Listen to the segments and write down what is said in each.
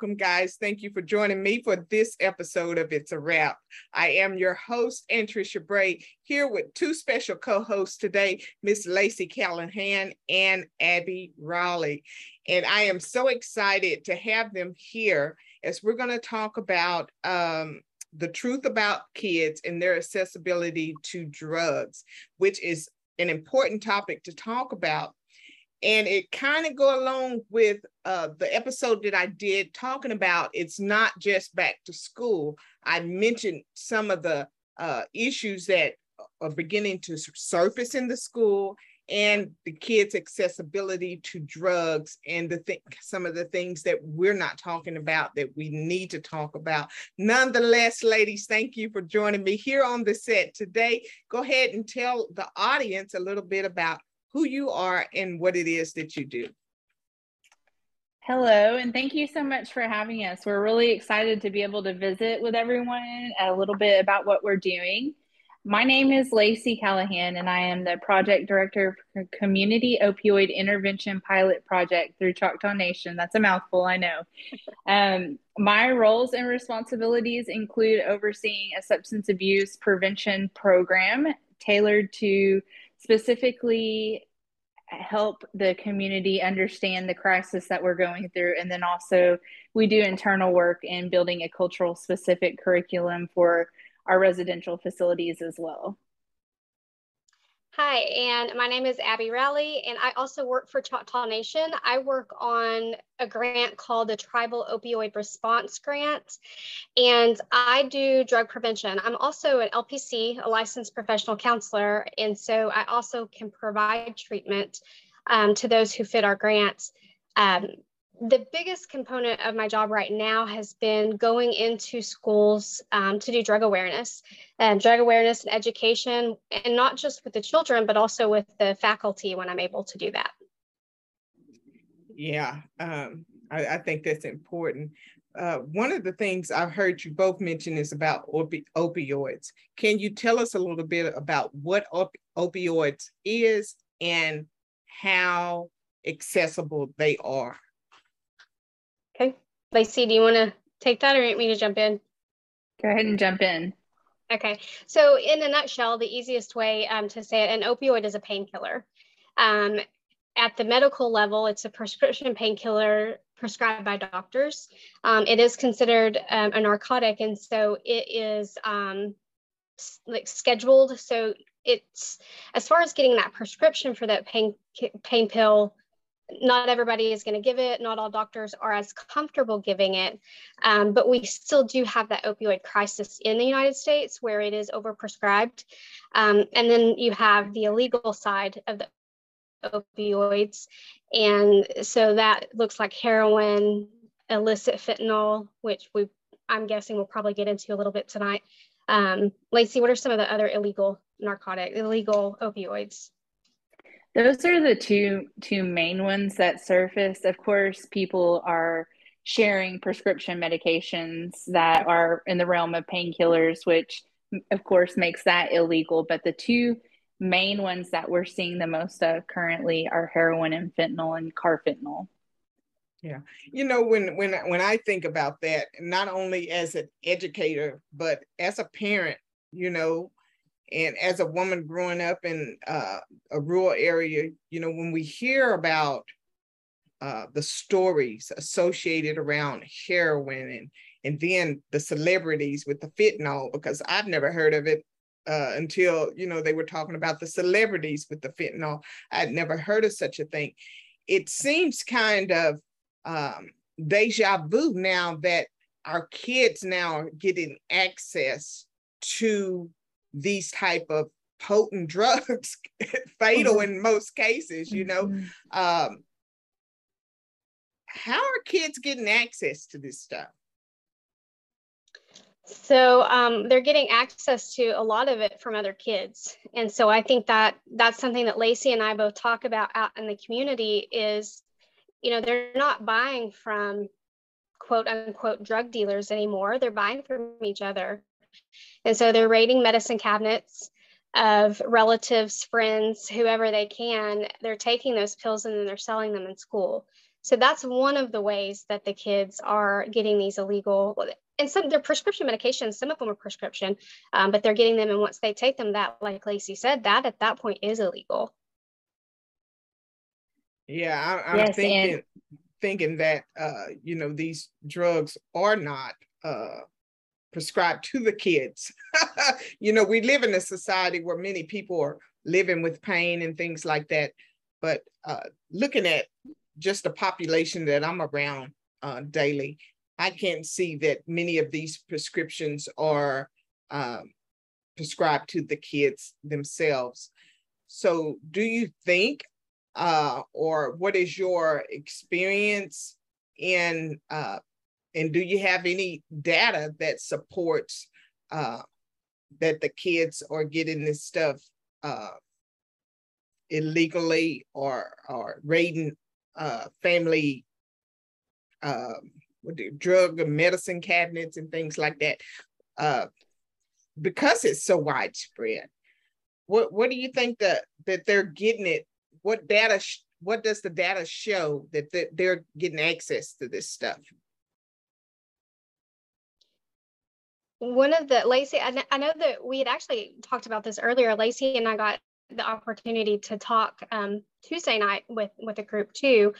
welcome, guys. Thank you for joining me for this episode of It's a Wrap. I am your host, Anntricia Bray, here with two special co-hosts today, Miss Lacey Callahan and Abbey Rowley. And I am so excited to have them here as we're going to talk about um, the truth about kids and their accessibility to drugs, which is an important topic to talk about and it kind of go along with uh, the episode that I did talking about it's not just back to school. I mentioned some of the uh, issues that are beginning to surface in the school and the kids' accessibility to drugs and the th- some of the things that we're not talking about that we need to talk about. Nonetheless, ladies, thank you for joining me here on the set today. Go ahead and tell the audience a little bit about who you are and what it is that you do. Hello, and thank you so much for having us. We're really excited to be able to visit with everyone a little bit about what we're doing. My name is Lacey Callahan, and I am the project director for Community Opioid Intervention Pilot Project through Choctaw Nation. That's a mouthful, I know. Um, my roles and responsibilities include overseeing a substance abuse prevention program tailored to specifically help the community understand the crisis that we're going through. And then also, we do internal work in building a cultural specific curriculum for our residential facilities as well. Hi, and my name is Abbey Rowley, and I also work for Choctaw Nation. I work on a grant called the Tribal Opioid Response Grant, and I do drug prevention. I'm also an LPC, a licensed professional counselor, and so I also can provide treatment um, to those who fit our grants. Um, the biggest component of my job right now has been going into schools um, to do drug awareness and drug awareness and education, and not just with the children, but also with the faculty when I'm able to do that. Yeah, um, I, I, think that's important. Uh, one of the things I've heard you both mention is about opi- opioids. Can you tell us a little bit about what op- opioids is and how accessible they are? Lacey, do you want to take that or want me to jump in? Go ahead and jump in. Okay. So, in a nutshell, the easiest way um, to say it an opioid is a painkiller. Um, at the medical level, it's a prescription painkiller prescribed by doctors. Um, it is considered um, a narcotic, and so it is um, like scheduled. So it's as far as getting that prescription for that pain pain pill not everybody is going to give it. Not all doctors are as comfortable giving it. Um, but we still do have that opioid crisis in the United States where it is overprescribed. Um, and then you have the illegal side of the opioids. And so that looks like heroin, illicit fentanyl, which we I'm guessing we'll probably get into a little bit tonight. Um, Lacey, what are some of the other illegal narcotic, illegal opioids? Those are the two two main ones that surface. Of course, people are sharing prescription medications that are in the realm of painkillers, which of course makes that illegal. But the two main ones that we're seeing the most of currently are heroin and fentanyl and carfentanil. Yeah. You know, when when when I think about that, not only as an educator, but as a parent, you know, and as a woman growing up in uh, a rural area, you know, when we hear about uh, the stories associated around heroin and and then the celebrities with the fentanyl, because I've never heard of it uh, until you know they were talking about the celebrities with the fentanyl. I'd never heard of such a thing. It seems kind of um, deja vu now that our kids now are getting access to these type of potent drugs fatal mm-hmm. in most cases you know? Mm-hmm. um how are kids getting access to this stuff? So um, they're getting access to a lot of it from other kids. And so i think that that's something that lacey and i both talk about out in the community is you know they're not buying from quote unquote drug dealers anymore. They're buying from each other and so they're raiding medicine cabinets of relatives, friends, whoever they can. They're taking those pills and then they're selling them in school. So that's one of the ways that the kids are getting these illegal, and some they're prescription medications. Some of them are prescription, um, but they're getting them, and once they take them, that, like Lacey said, that at that point is illegal. Yeah, I, am yes, thinking and- thinking that uh, you know these drugs are not uh, prescribed to the kids. you know, we live in a society where many people are living with pain and things like that. But uh, looking at just the population that I'm around uh, daily, I can't see that many of these prescriptions are um, prescribed to the kids themselves. So, do you think, uh, or what is your experience in, uh, and do you have any data that supports uh, that the kids are getting this stuff uh, illegally or or raiding uh, family uh, drug and medicine cabinets and things like that? Uh, because it's so widespread what what do you think that that they're getting it? What data what does the data show that, that they're getting access to this stuff one of the Lacey, I, I know that we had actually talked about this earlier. Lacey and I got the opportunity to talk um, Tuesday night with with a group too.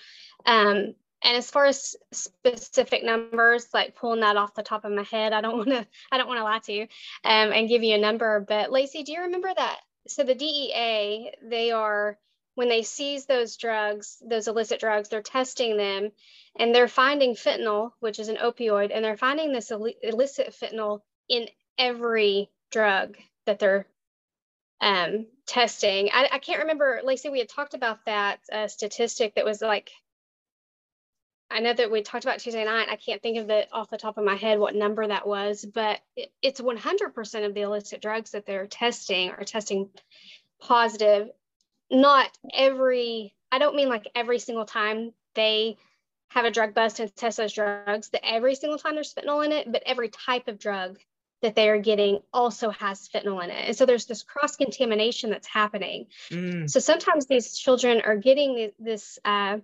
Um, and as far as specific numbers, like pulling that off the top of my head, I don't want to I don't want to lie to you um, and give you a number. But Lacey, do you remember that? So the DEA, they are when they seize those drugs, those illicit drugs, they're testing them, and they're finding fentanyl, which is an opioid, and they're finding this illicit fentanyl in every drug that they're um, testing. I, I, can't remember, Lacey, we had talked about that uh, statistic that was like, I know that we talked about Tuesday night. I can't think of it off the top of my head what number that was, but it, it's 100% of the illicit drugs that they're testing are testing positive. Not every, I don't mean like every single time they have a drug bust and test those drugs, that every single time there's fentanyl in it, but every type of drug that they are getting also has fentanyl in it. And so there's this cross contamination that's happening. Mm. So sometimes these children are getting this uh,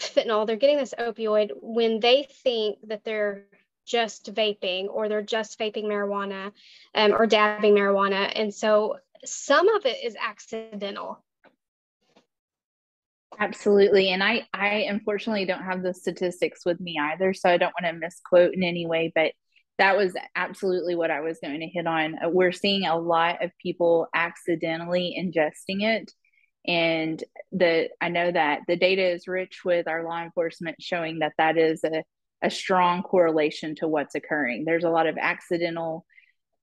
fentanyl, they're getting this opioid when they think that they're just vaping or they're just vaping marijuana um, or dabbing marijuana. And so some of it is accidental. Absolutely. And I, I unfortunately don't have the statistics with me either. So I don't want to misquote in any way, but that was absolutely what I was going to hit on. Uh, we're seeing a lot of people accidentally ingesting it. And the I know that the data is rich with our law enforcement showing that that is a, a strong correlation to what's occurring. There's a lot of accidental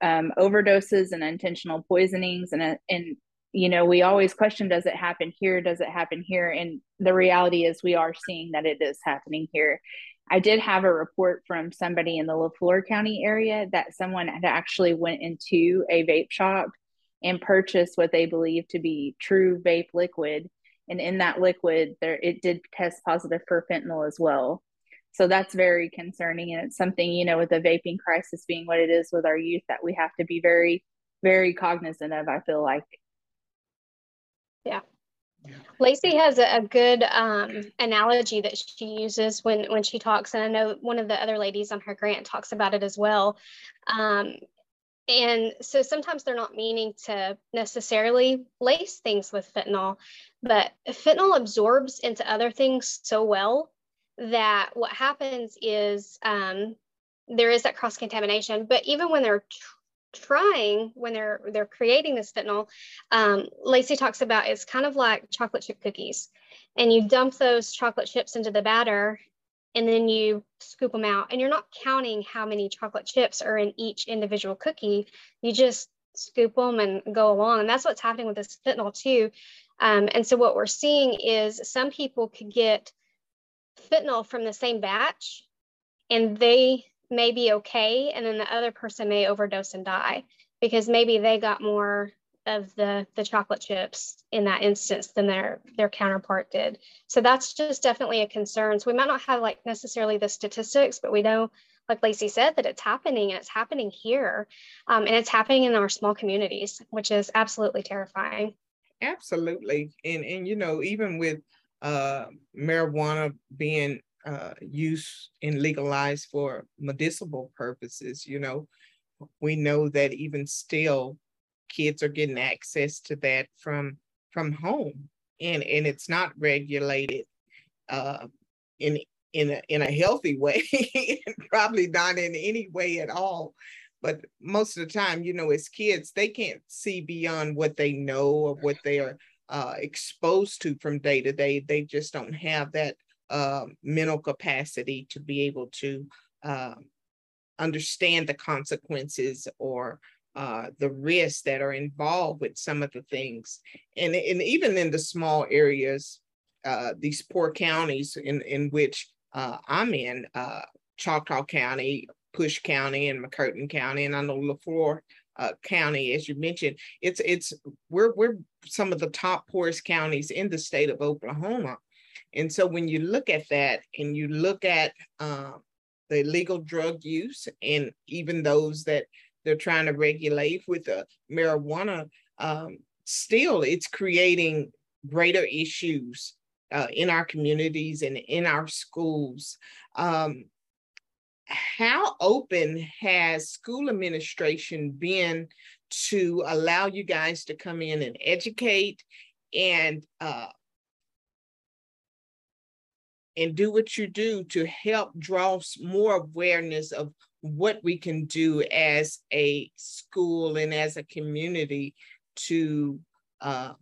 um, overdoses and intentional poisonings, and uh, and you know we always question does it happen here? Does it happen here? And the reality is we are seeing that it is happening here. I did have a report from somebody in the LeFlore County area that someone had actually went into a vape shop and purchased what they believe to be true vape liquid. And in that liquid, there it did test positive for fentanyl as well. So that's very concerning. And it's something, you know, with the vaping crisis being what it is with our youth that we have to be very, very cognizant of, I feel like. Yeah. Lacey has a, a good um, analogy that she uses when when she talks, and I know one of the other ladies on her grant talks about it as well. Um, and so sometimes they're not meaning to necessarily lace things with fentanyl, but fentanyl absorbs into other things so well that what happens is um, there is that cross contamination. But even when they're trying when they're they're creating this fentanyl um, lacey talks about it's kind of like chocolate chip cookies. And you dump those chocolate chips into the batter and then you scoop them out. And you're not counting how many chocolate chips are in each individual cookie. You just scoop them and go along. And that's what's happening with this fentanyl too. Um, and so what we're seeing is some people could get fentanyl from the same batch and they may be okay and then the other person may overdose and die because maybe they got more of the the chocolate chips in that instance than their their counterpart did. So that's just definitely a concern. So we might not have like necessarily the statistics but we know like lacey said that it's happening and it's happening here um, and it's happening in our small communities which is absolutely terrifying. Absolutely. And and you know even with uh, marijuana being uh, used and legalized for medicinal purposes. You know, we know that even still, kids are getting access to that from from home, and and it's not regulated uh, in in a in a healthy way, probably not in any way at all. But most of the time, you know, as kids, they can't see beyond what they know or what they are uh, exposed to from day to day. They just don't have that uh, mental capacity to be able to uh, understand the consequences or uh, the risks that are involved with some of the things. And, and even in the small areas, uh, these poor counties in, in which uh, I'm in, uh, Choctaw County, Push County, and McCurtain County, and I know Leflore uh, County, as you mentioned, it's it's we're we're some of the top poorest counties in the state of Oklahoma, and so when you look at that and you look at uh, the illegal drug use and even those that they're trying to regulate with the marijuana, um, still it's creating greater issues uh, in our communities and in our schools. Um, how open has school administration been to allow you guys to come in and educate and uh, and do what you do to help draw more awareness of what we can do as a school and as a community to uh,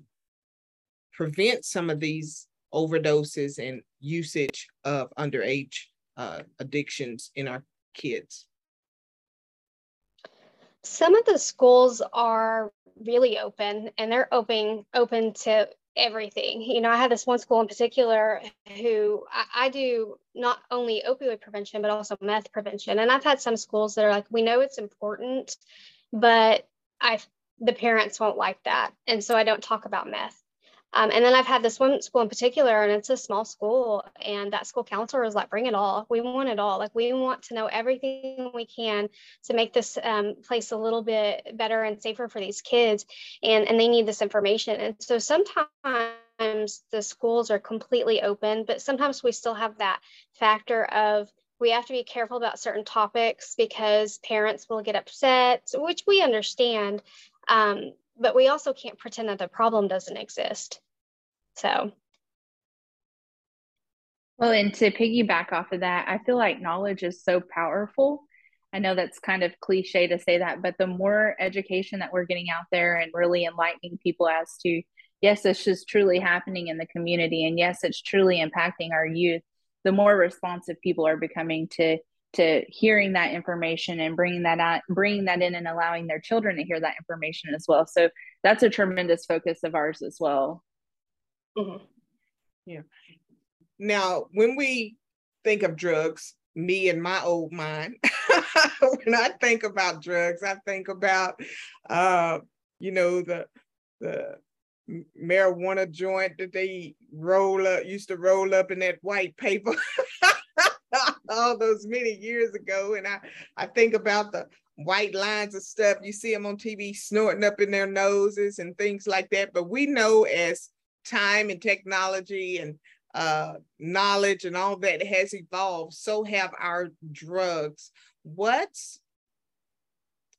prevent some of these overdoses and usage of underage uh, addictions in our kids? Some of the schools are really open and they're open open to everything. You know, I had this one school in particular who I, I, do not only opioid prevention, but also meth prevention. And I've had some schools that are like, we know it's important, but I the parents won't like that. And so I don't talk about meth. Um, and then I've had this one school in particular, and it's a small school, and that school counselor was like, "Bring it all. We want it all. Like we want to know everything we can to make this um, place a little bit better and safer for these kids, and and they need this information." And so sometimes the schools are completely open, but sometimes we still have that factor of we have to be careful about certain topics because parents will get upset, which we understand. Um, but we also can't pretend that the problem doesn't exist. So. Well, and to piggyback off of that, I feel like knowledge is so powerful. I know that's kind of cliche to say that, but the more education that we're getting out there and really enlightening people as to, yes, this is truly happening in the community, and yes, it's truly impacting our youth, the more responsive people are becoming to to hearing that information and bringing that out bringing that in and allowing their children to hear that information as well. So that's a tremendous focus of ours as well. Mm-hmm. yeah. Now when we think of drugs me and my old mind when i think about drugs i think about uh you know the the marijuana joint that they roll up used to roll up in that white paper all those many years ago. And I, I think about the white lines of stuff. You see them on TV snorting up in their noses and things like that. But we know as time and technology and uh, knowledge and all that has evolved, so have our drugs. What's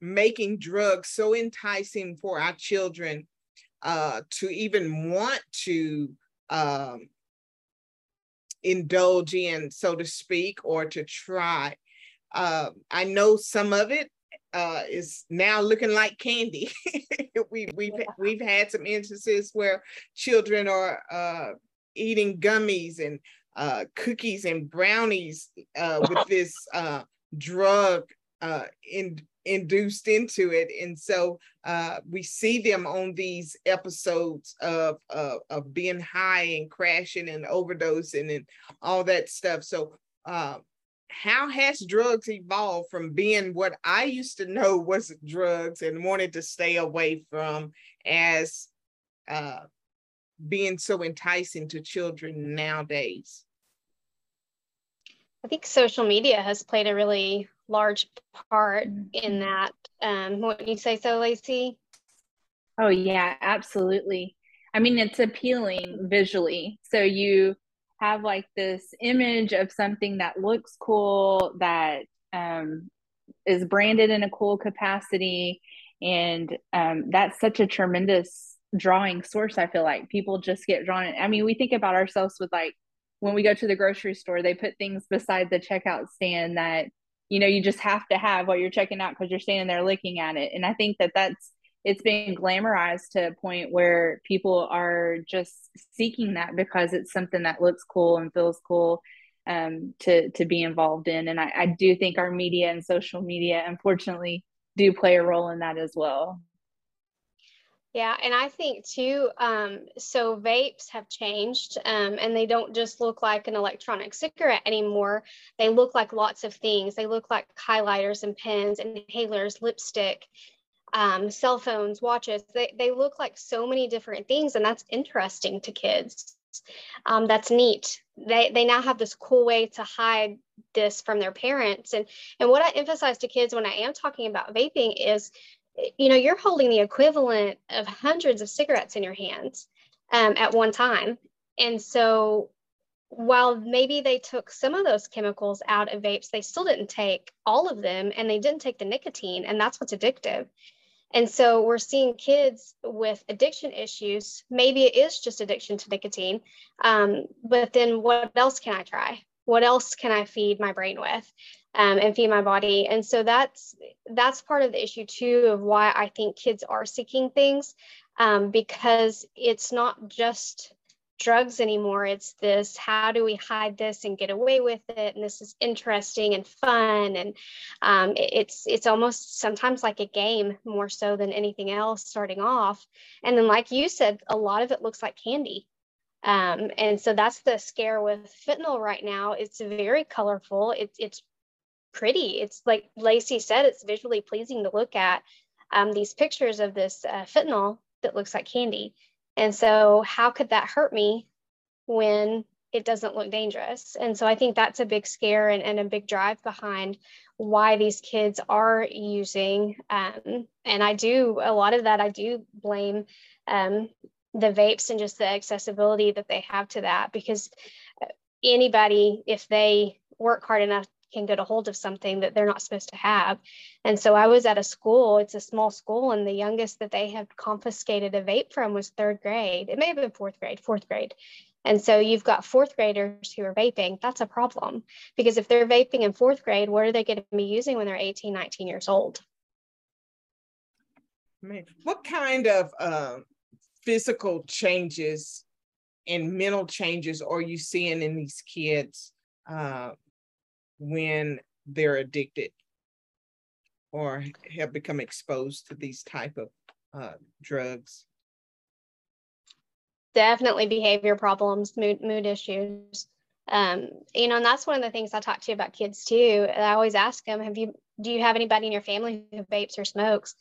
making drugs so enticing for our children uh, to even want to um, indulge in, so to speak, or to try. Uh, I know some of it uh, is now looking like candy. we, we've we've had some instances where children are uh, eating gummies and uh, cookies and brownies uh, with this uh, drug uh, in, induced into it. And so uh, we see them on these episodes of, of, of being high and crashing and overdosing and all that stuff. So uh, how has drugs evolved from being what I used to know was drugs and wanted to stay away from as uh, being so enticing to children nowadays? I think social media has played a really large part in mm-hmm. that. Um, wouldn't you say so, Lacey? Oh yeah, absolutely. I mean, it's appealing visually. So you have like this image of something that looks cool, that um, is branded in a cool capacity. And um, that's such a tremendous drawing source. I feel like people just get drawn. In. I mean, we think about ourselves with like when we go to the grocery store, they put things beside the checkout stand that you know you just have to have while you're checking out because you're standing there looking at it. And I think that that's it's been glamorized to a point where people are just seeking that because it's something that looks cool and feels cool um, to to be involved in. And I, I do think our media and social media, unfortunately, do play a role in that as well. Yeah, and I think too, um, so vapes have changed um, and they don't just look like an electronic cigarette anymore. They look like lots of things. They look like highlighters and pens, inhalers, lipstick, um, cell phones, watches. They, they look like so many different things, and that's interesting to kids. Um, that's neat. They, they now have this cool way to hide this from their parents. And, and what I emphasize to kids when I am talking about vaping is you know, you're holding the equivalent of hundreds of cigarettes in your hands um, at one time. And so while maybe they took some of those chemicals out of vapes, they still didn't take all of them and they didn't take the nicotine, and that's what's addictive. And so we're seeing kids with addiction issues. Maybe it is just addiction to nicotine, um, but then what else can I try? What else can I feed my brain with? Um, and feed my body. And so that's that's part of the issue too of why I think kids are seeking things um, because it's not just drugs anymore. It's this how do we hide this and get away with it? And this is interesting and fun. And um, it's it's almost sometimes like a game more so than anything else starting off. And then, like you said, a lot of it looks like candy. Um, and so that's the scare with fentanyl right now. It's very colorful. It's it's pretty. It's like Lacey said, it's visually pleasing to look at um, these pictures of this uh, fentanyl that looks like candy. And so, how could that hurt me when it doesn't look dangerous? And so, I think that's a big scare and, and a big drive behind why these kids are using. Um, and I do, a lot of that, I do blame um, the vapes and just the accessibility that they have to that because uh, anybody, if they work hard enough can get a hold of something that they're not supposed to have. And so I was at a school, it's a small school, and the youngest that they had confiscated a vape from was third grade. It may have been fourth grade, fourth grade. And so you've got fourth graders who are vaping. That's a problem because if they're vaping in fourth grade, what are they going to be using when they're 18, 19 years old? What kind of uh, physical changes and mental changes are you seeing in these kids uh, when they're addicted or have become exposed to these type of uh, drugs? Definitely behavior problems, mood, mood issues. Um, you know, and that's one of the things I talk to about kids too. I always ask them, have you, do you have anybody in your family who vapes or smokes?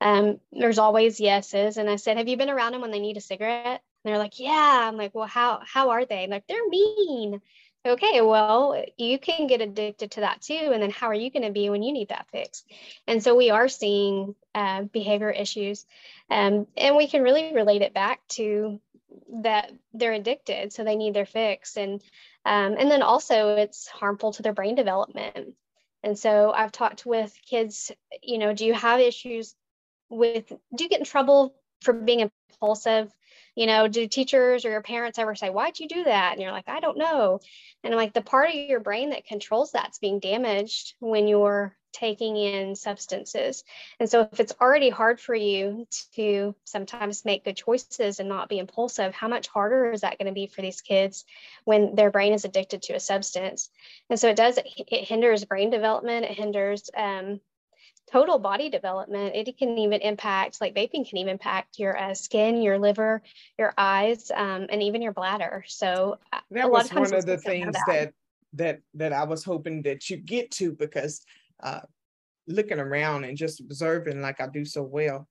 Um, there's always yeses. And I said, have you been around them when they need a cigarette? And they're like, yeah. I'm like, well, how, how are they? Like, they're mean okay, well, you can get addicted to that too. And then how are you going to be when you need that fix? And so we are seeing uh, behavior issues. Um, and we can really relate it back to that they're addicted, so they need their fix. And um, and then also it's harmful to their brain development. And so I've talked with kids, you know, do you have issues with, do you get in trouble for being impulsive? You know, do teachers or your parents ever say, why'd you do that? And you're like, I don't know. And I'm like, the part of your brain that controls that's being damaged when you're taking in substances. And so if it's already hard for you to sometimes make good choices and not be impulsive, how much harder is that going to be for these kids when their brain is addicted to a substance? And so it does, it hinders brain development, it hinders um, total body development. It can even impact, like vaping can even impact your uh, skin, your liver, your eyes, um, and even your bladder. So uh, that was one of the things that that that I was hoping that you get to because uh, looking around and just observing like I do so well.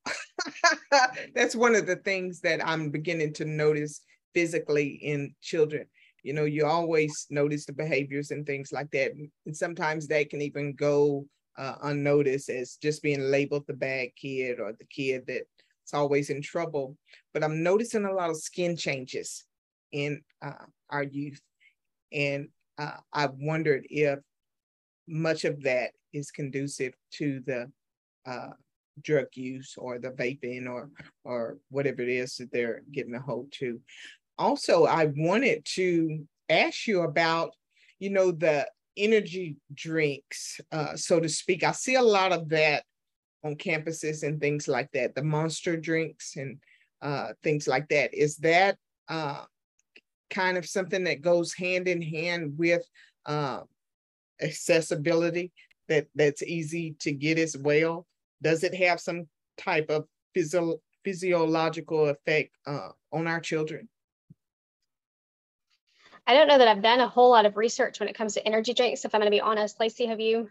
That's one of the things that I'm beginning to notice physically in children. You know, you always notice the behaviors and things like that. And sometimes they can even go uh, unnoticed as just being labeled the bad kid or the kid that is always in trouble. But I'm noticing a lot of skin changes in uh, our youth. And uh, I wondered if much of that is conducive to the uh, drug use or the vaping or or whatever it is that they're getting a hold to. Also, I wanted to ask you about, you know, the energy drinks, uh, so to speak. I see a lot of that on campuses and things like that, the monster drinks and uh, things like that. Is that uh, kind of something that goes hand in hand with uh, accessibility that that's easy to get as well? Does it have some type of physio- physiological effect uh, on our children? I don't know that I've done a whole lot of research when it comes to energy drinks. If I'm going to be honest, Lacey, have you?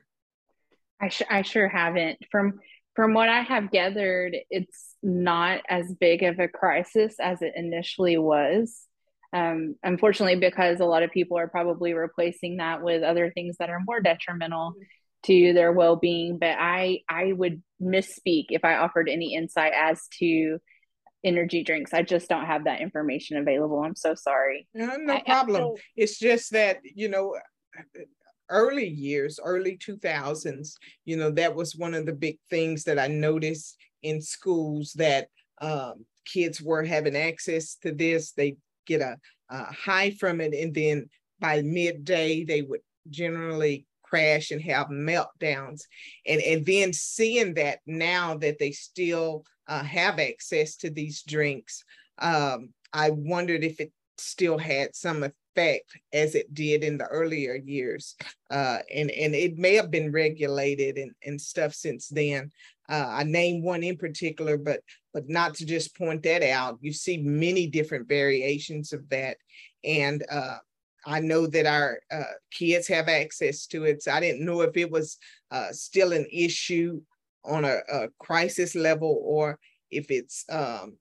I, sh- I sure haven't. From from what I have gathered, it's not as big of a crisis as it initially was. Um, unfortunately, because a lot of people are probably replacing that with other things that are more detrimental to their well-being. But I I would misspeak if I offered any insight as to energy drinks. I just don't have that information available. I'm so sorry. No, no problem. It's just that, you know, early years, early 2000s, you know, that was one of the big things that I noticed in schools that um, kids were having access to this. They get a, a high from it. And then by midday, they would generally crash and have meltdowns. And, and then seeing that now that they still uh, have access to these drinks, um, I wondered if it still had some effect as it did in the earlier years. Uh, and, and it may have been regulated and, and stuff since then. Uh, I named one in particular, but but not to just point that out. You see many different variations of that. And uh, I know that our uh, kids have access to it. So I didn't know if it was uh, still an issue on a, a, crisis level or if it's um,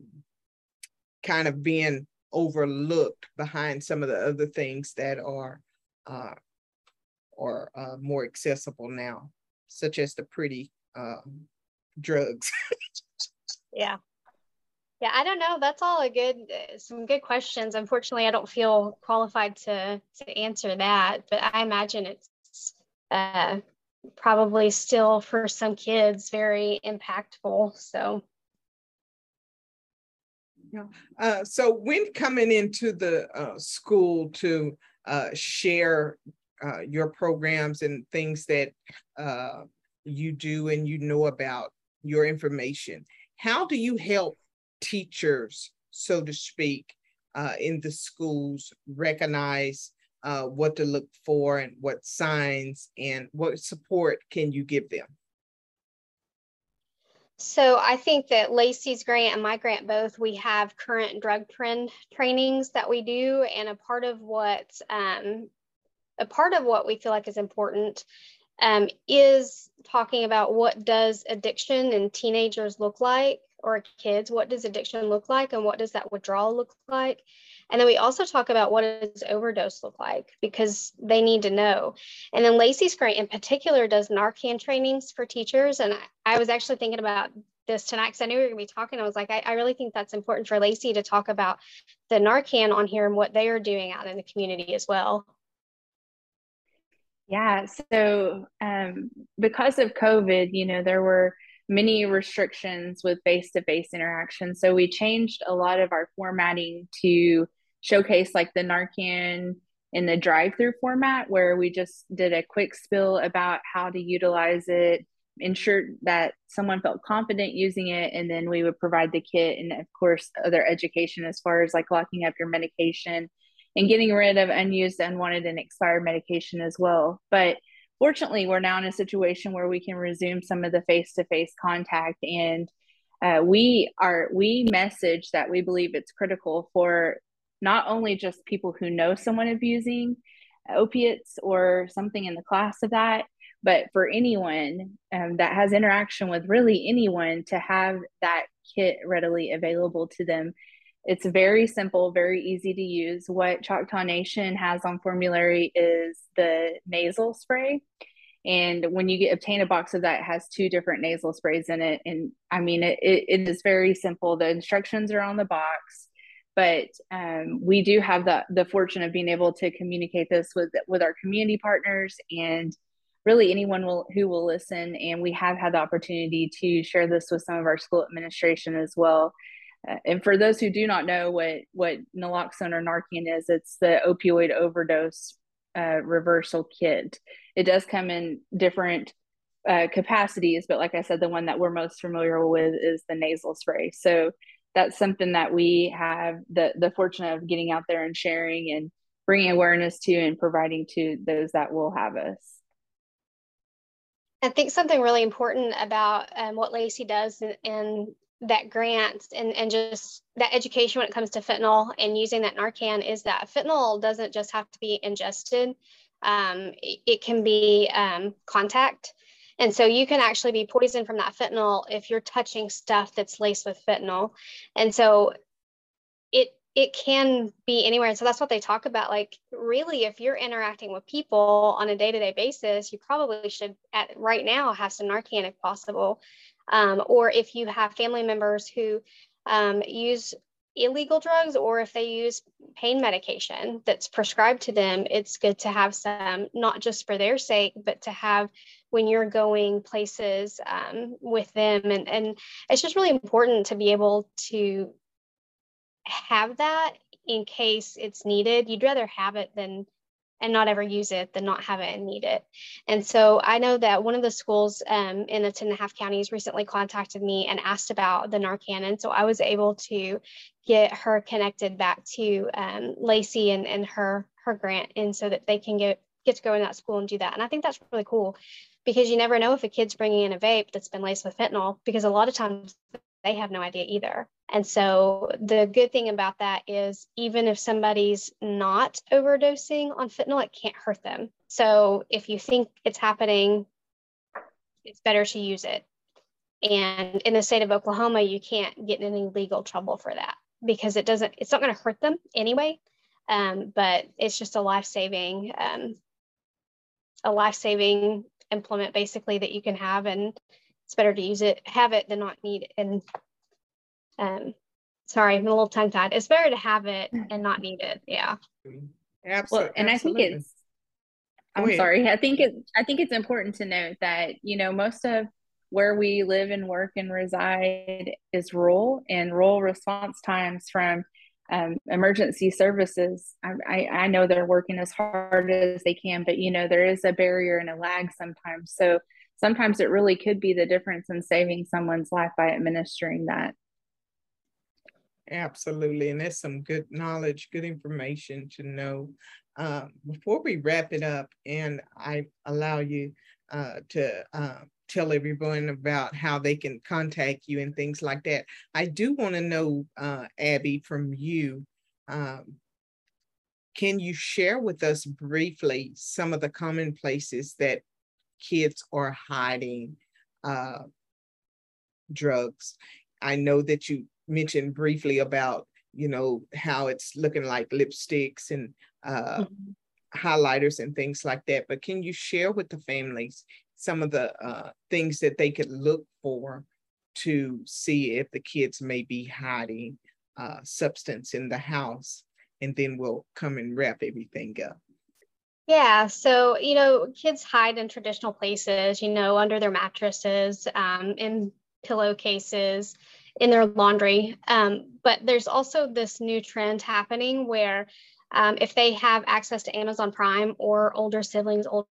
kind of being overlooked behind some of the other things that are uh, are uh, more accessible now, such as the pretty um, drugs. yeah. Yeah, I don't know. That's all a good, uh, some good questions. Unfortunately, I don't feel qualified to to answer that, but I imagine it's uh, probably still for some kids very impactful. So. Yeah. Uh, so when coming into the uh, school to uh, share uh, your programs and things that you do and you know about your information, how do you help teachers, so to speak, uh, in the schools recognize uh, what to look for and what signs and what support can you give them? So I think that Lacey's grant and my grant both, we have current drug trend trainings that we do. And a part of what um, a part of what we feel like is important um, is talking about what does addiction in teenagers look like or kids, what does addiction look like and what does that withdrawal look like? And then we also talk about what does overdose look like because they need to know. And then Lacey's grant in particular does Narcan trainings for teachers. And I, was actually thinking about this tonight because I knew we were going to be talking. I was like, I, I really think that's important for Lacey to talk about the Narcan on here and what they are doing out in the community as well. Yeah. So um, because of COVID, you know, there were many restrictions with face to face interaction. So we changed a lot of our formatting to showcase like the Narcan in the drive through format, where we just did a quick spill about how to utilize it, ensure that someone felt confident using it, and then we would provide the kit and, of course, other education as far as like locking up your medication and getting rid of unused, unwanted, and expired medication as well. But fortunately, we're now in a situation where we can resume some of the face-to-face contact, and uh, we are we message that we believe it's critical for not only just people who know someone abusing opiates or something in the class of that, but for anyone um, that has interaction with really anyone to have that kit readily available to them it's very simple, very easy to use. What Choctaw Nation has on formulary is the nasal spray. And when you get obtain a box of that, it has two different nasal sprays in it. And I mean, it, it, it is very simple. The instructions are on the box, but um, we do have the, the fortune of being able to communicate this with, with our community partners and really anyone will, who will listen. And we have had the opportunity to share this with some of our school administration as well. And for those who do not know what, what naloxone or Narcan is, it's the opioid overdose uh, reversal kit. It does come in different uh, capacities, but like I said, the one that we're most familiar with is the nasal spray. So that's something that we have the the fortune of getting out there and sharing and bringing awareness to and providing to those that will have us. I think something really important about um, what Lacey does in that grant and, and just that education when it comes to fentanyl and using that Narcan is that fentanyl doesn't just have to be ingested. Um, it, it, can be um, contact. And so you can actually be poisoned from that fentanyl if you're touching stuff that's laced with fentanyl. And so it it can be anywhere. And so that's what they talk about. Like, really, if you're interacting with people on a day to day basis, you probably should, at right now, have some Narcan if possible. Um, or if you have family members who um, use illegal drugs or if they use pain medication that's prescribed to them, it's good to have some, not just for their sake, but to have when you're going places um, with them. And, and it's just really important to be able to have that in case it's needed. You'd rather have it than and not ever use it than not have it and need it. And so I know that one of the schools um, in the 10 and a half counties recently contacted me and asked about the Narcan. And so I was able to get her connected back to um, Lacey and, and her, her grant and so that they can get, get to go in that school and do that. And I think that's really cool because you never know if a kid's bringing in a vape that's been laced with fentanyl because a lot of times they have no idea either. And so the good thing about that is even if somebody's not overdosing on fentanyl, it can't hurt them. So if you think it's happening, it's better to use it. And in the state of Oklahoma, you can't get in any legal trouble for that because it doesn't, it's not going to hurt them anyway. Um, but it's just a life saving, um, a life saving implement basically that you can have. And it's better to use it, have it than not need it. And um, sorry, I'm a little tongue tied. It's better to have it and not need it. Yeah. Absolutely. Well, and Absolutely. I think it's, I'm sorry. I think it, I think it's important to note that, you know, most of where we live and work and reside is rural and rural response times from um, emergency services. I, I, I know they're working as hard as they can, but you know, there is a barrier and a lag sometimes. So sometimes it really could be the difference in saving someone's life by administering that. Absolutely. And that's some good knowledge, good information to know. Uh, before we wrap it up, and I allow you uh, to uh, tell everyone about how they can contact you and things like that, I do want to know, uh, Abbey, from you. Um, can you share with us briefly some of the common places that kids are hiding uh, drugs? I know that you mentioned briefly about you know how it's looking like lipsticks and uh, mm-hmm. highlighters and things like that. But can you share with the families some of the uh, things that they could look for to see if the kids may be hiding uh, substance in the house? And then we'll come and wrap everything up. Yeah, so you know, kids hide in traditional places, you know, under their mattresses, um, in pillowcases, in their laundry. Um, but there's also this new trend happening where um, if they have access to Amazon Prime or older siblings, older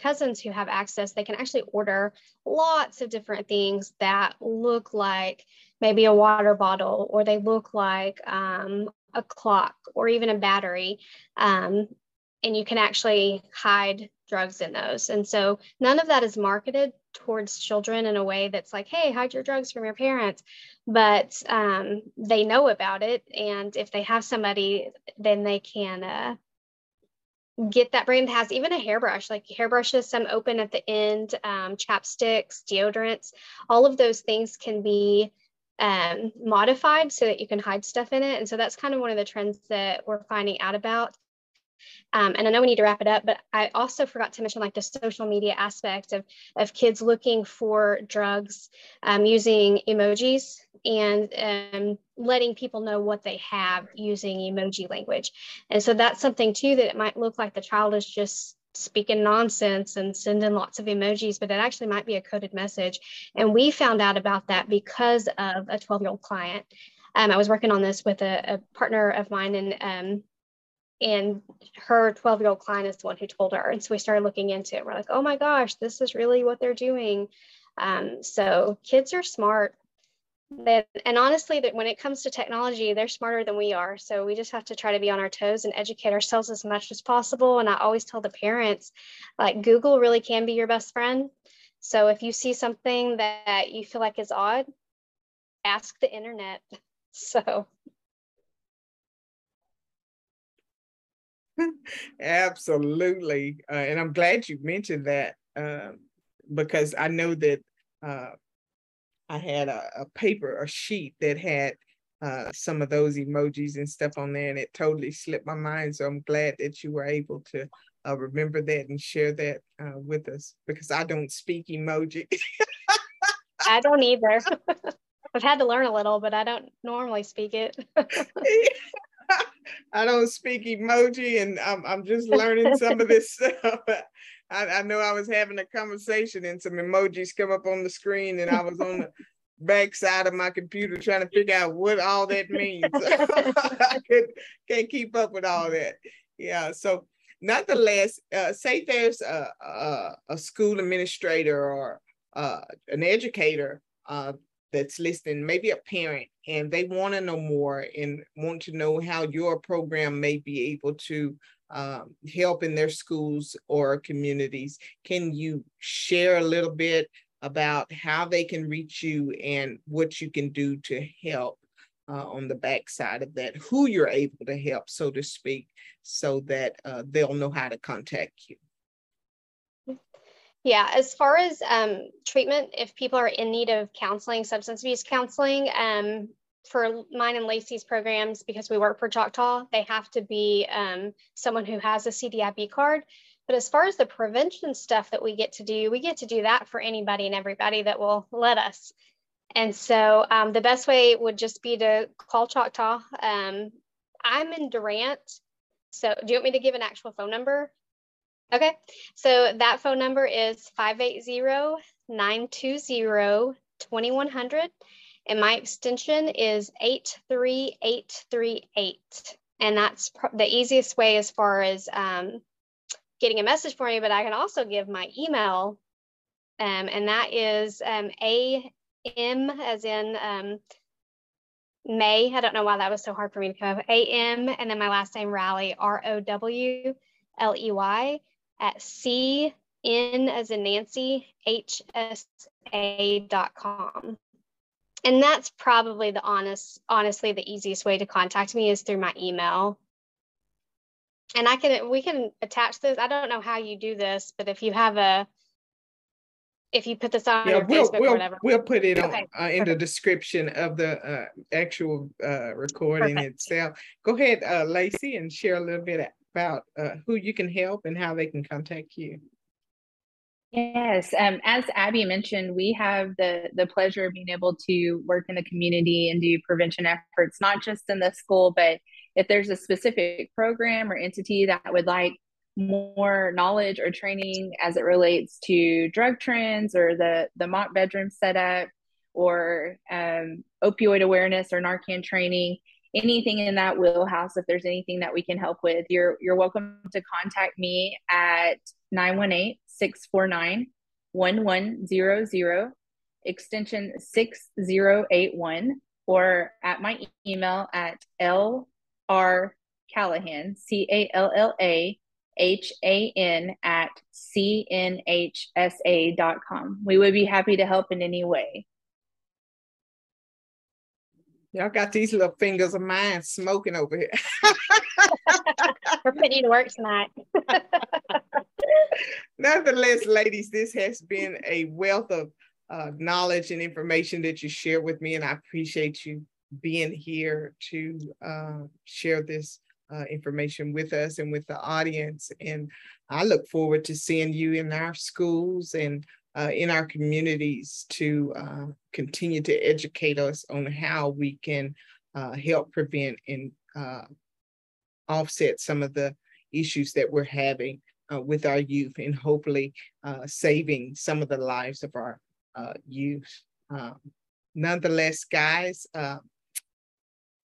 cousins who have access, they can actually order lots of different things that look like maybe a water bottle or they look like um, a clock or even a battery. Um, and you can actually hide drugs in those. And so none of that is marketed towards children in a way that's like, hey, hide your drugs from your parents. But um, they know about it. And if they have somebody, then they can uh, get that brand has even a hairbrush, like hairbrushes, some open at the end, um, chapsticks, deodorants, all of those things can be um, modified so that you can hide stuff in it. And so that's kind of one of the trends that we're finding out about Um, and I know we need to wrap it up, but I also forgot to mention like the social media aspect of, of kids looking for drugs um, using emojis and um, letting people know what they have using emoji language. And so that's something too that it might look like the child is just speaking nonsense and sending lots of emojis, but it actually might be a coded message. And we found out about that because of a 12 year old client. Um, I was working on this with a, a partner of mine, and um, and her 12 year old client is the one who told her. And so we started looking into it. We're like, oh my gosh, this is really what they're doing. Um, so kids are smart. And honestly, that when it comes to technology, they're smarter than we are. So we just have to try to be on our toes and educate ourselves as much as possible. And I always tell the parents, like Google really can be your best friend. So if you see something that you feel like is odd, ask the internet. So Absolutely. Uh, and I'm glad you mentioned that uh, because I know that uh, I had a, a, paper, a sheet that had uh, some of those emojis and stuff on there, and it totally slipped my mind. So I'm glad that you were able to uh, remember that and share that uh, with us because I don't speak emoji. I don't either. I've had to learn a little, but I don't normally speak it. I don't speak emoji and I'm, I'm just learning some of this stuff. I, I know I was having a conversation and some emojis come up on the screen and I was on the back side of my computer trying to figure out what all that means. I could, can't keep up with all that. Yeah. So nonetheless, uh, say there's a, a, a, school administrator or uh, an educator uh, that's listening, maybe a parent, and they want to know more and want to know how your program may be able to um, help in their schools or communities. Can you share a little bit about how they can reach you and what you can do to help uh, on the backside of that, who you're able to help, so to speak, so that uh, they'll know how to contact you? Yeah, as far as um, treatment, if people are in need of counseling, substance abuse counseling, um, for mine and Lacey's programs, because we work for Choctaw, they have to be um, someone who has a CDIB card. But as far as the prevention stuff that we get to do, we get to do that for anybody and everybody that will let us. And so um, the best way would just be to call Choctaw. Um, I'm in Durant. So do you want me to give an actual phone number? Okay, so that phone number is 580-920-2100 and my extension is 83838. And that's the easiest way as far as um, getting a message for me, but I can also give my email um, and that is um, AM as in um, May. I don't know why that was so hard for me to come up. AM and then my last name Rowley, R O W L E Y at C N as in Nancy, HSA.com. And that's probably the honest, honestly, the easiest way to contact me is through my email. And I can, we can attach this. I don't know how you do this, but if you have a, if you put this on yeah, we'll, Facebook we'll, or whatever. We'll put it okay. on uh, in the description of the uh, actual uh, recording Perfect. itself. Go ahead, uh, Lacey, and share a little bit about uh, who you can help and how they can contact you. Yes, um, as Abbey mentioned, we have the the pleasure of being able to work in the community and do prevention efforts, not just in the school, but if there's a specific program or entity that would like more knowledge or training as it relates to drug trends or the the mock bedroom setup or um, opioid awareness or Narcan training, anything in that wheelhouse if there's anything that we can help with you're you're welcome to contact me at 918-649-1100 extension 6081 or at my email at lr callahan c-a-l-l-a h-a-n at cnhsa.com we would be happy to help in any way Y'all got these little fingers of mine smoking over here. We're putting you to work tonight. Nonetheless, ladies, this has been a wealth of uh, knowledge and information that you share with me, and I appreciate you being here to uh, share this uh, information with us and with the audience. And I look forward to seeing you in our schools and uh, in our communities to uh, continue to educate us on how we can uh, help prevent and uh, offset some of the issues that we're having uh, with our youth and hopefully uh, saving some of the lives of our youth. Um, nonetheless, guys,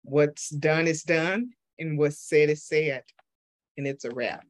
what's done is done and what's said is said, and it's a wrap.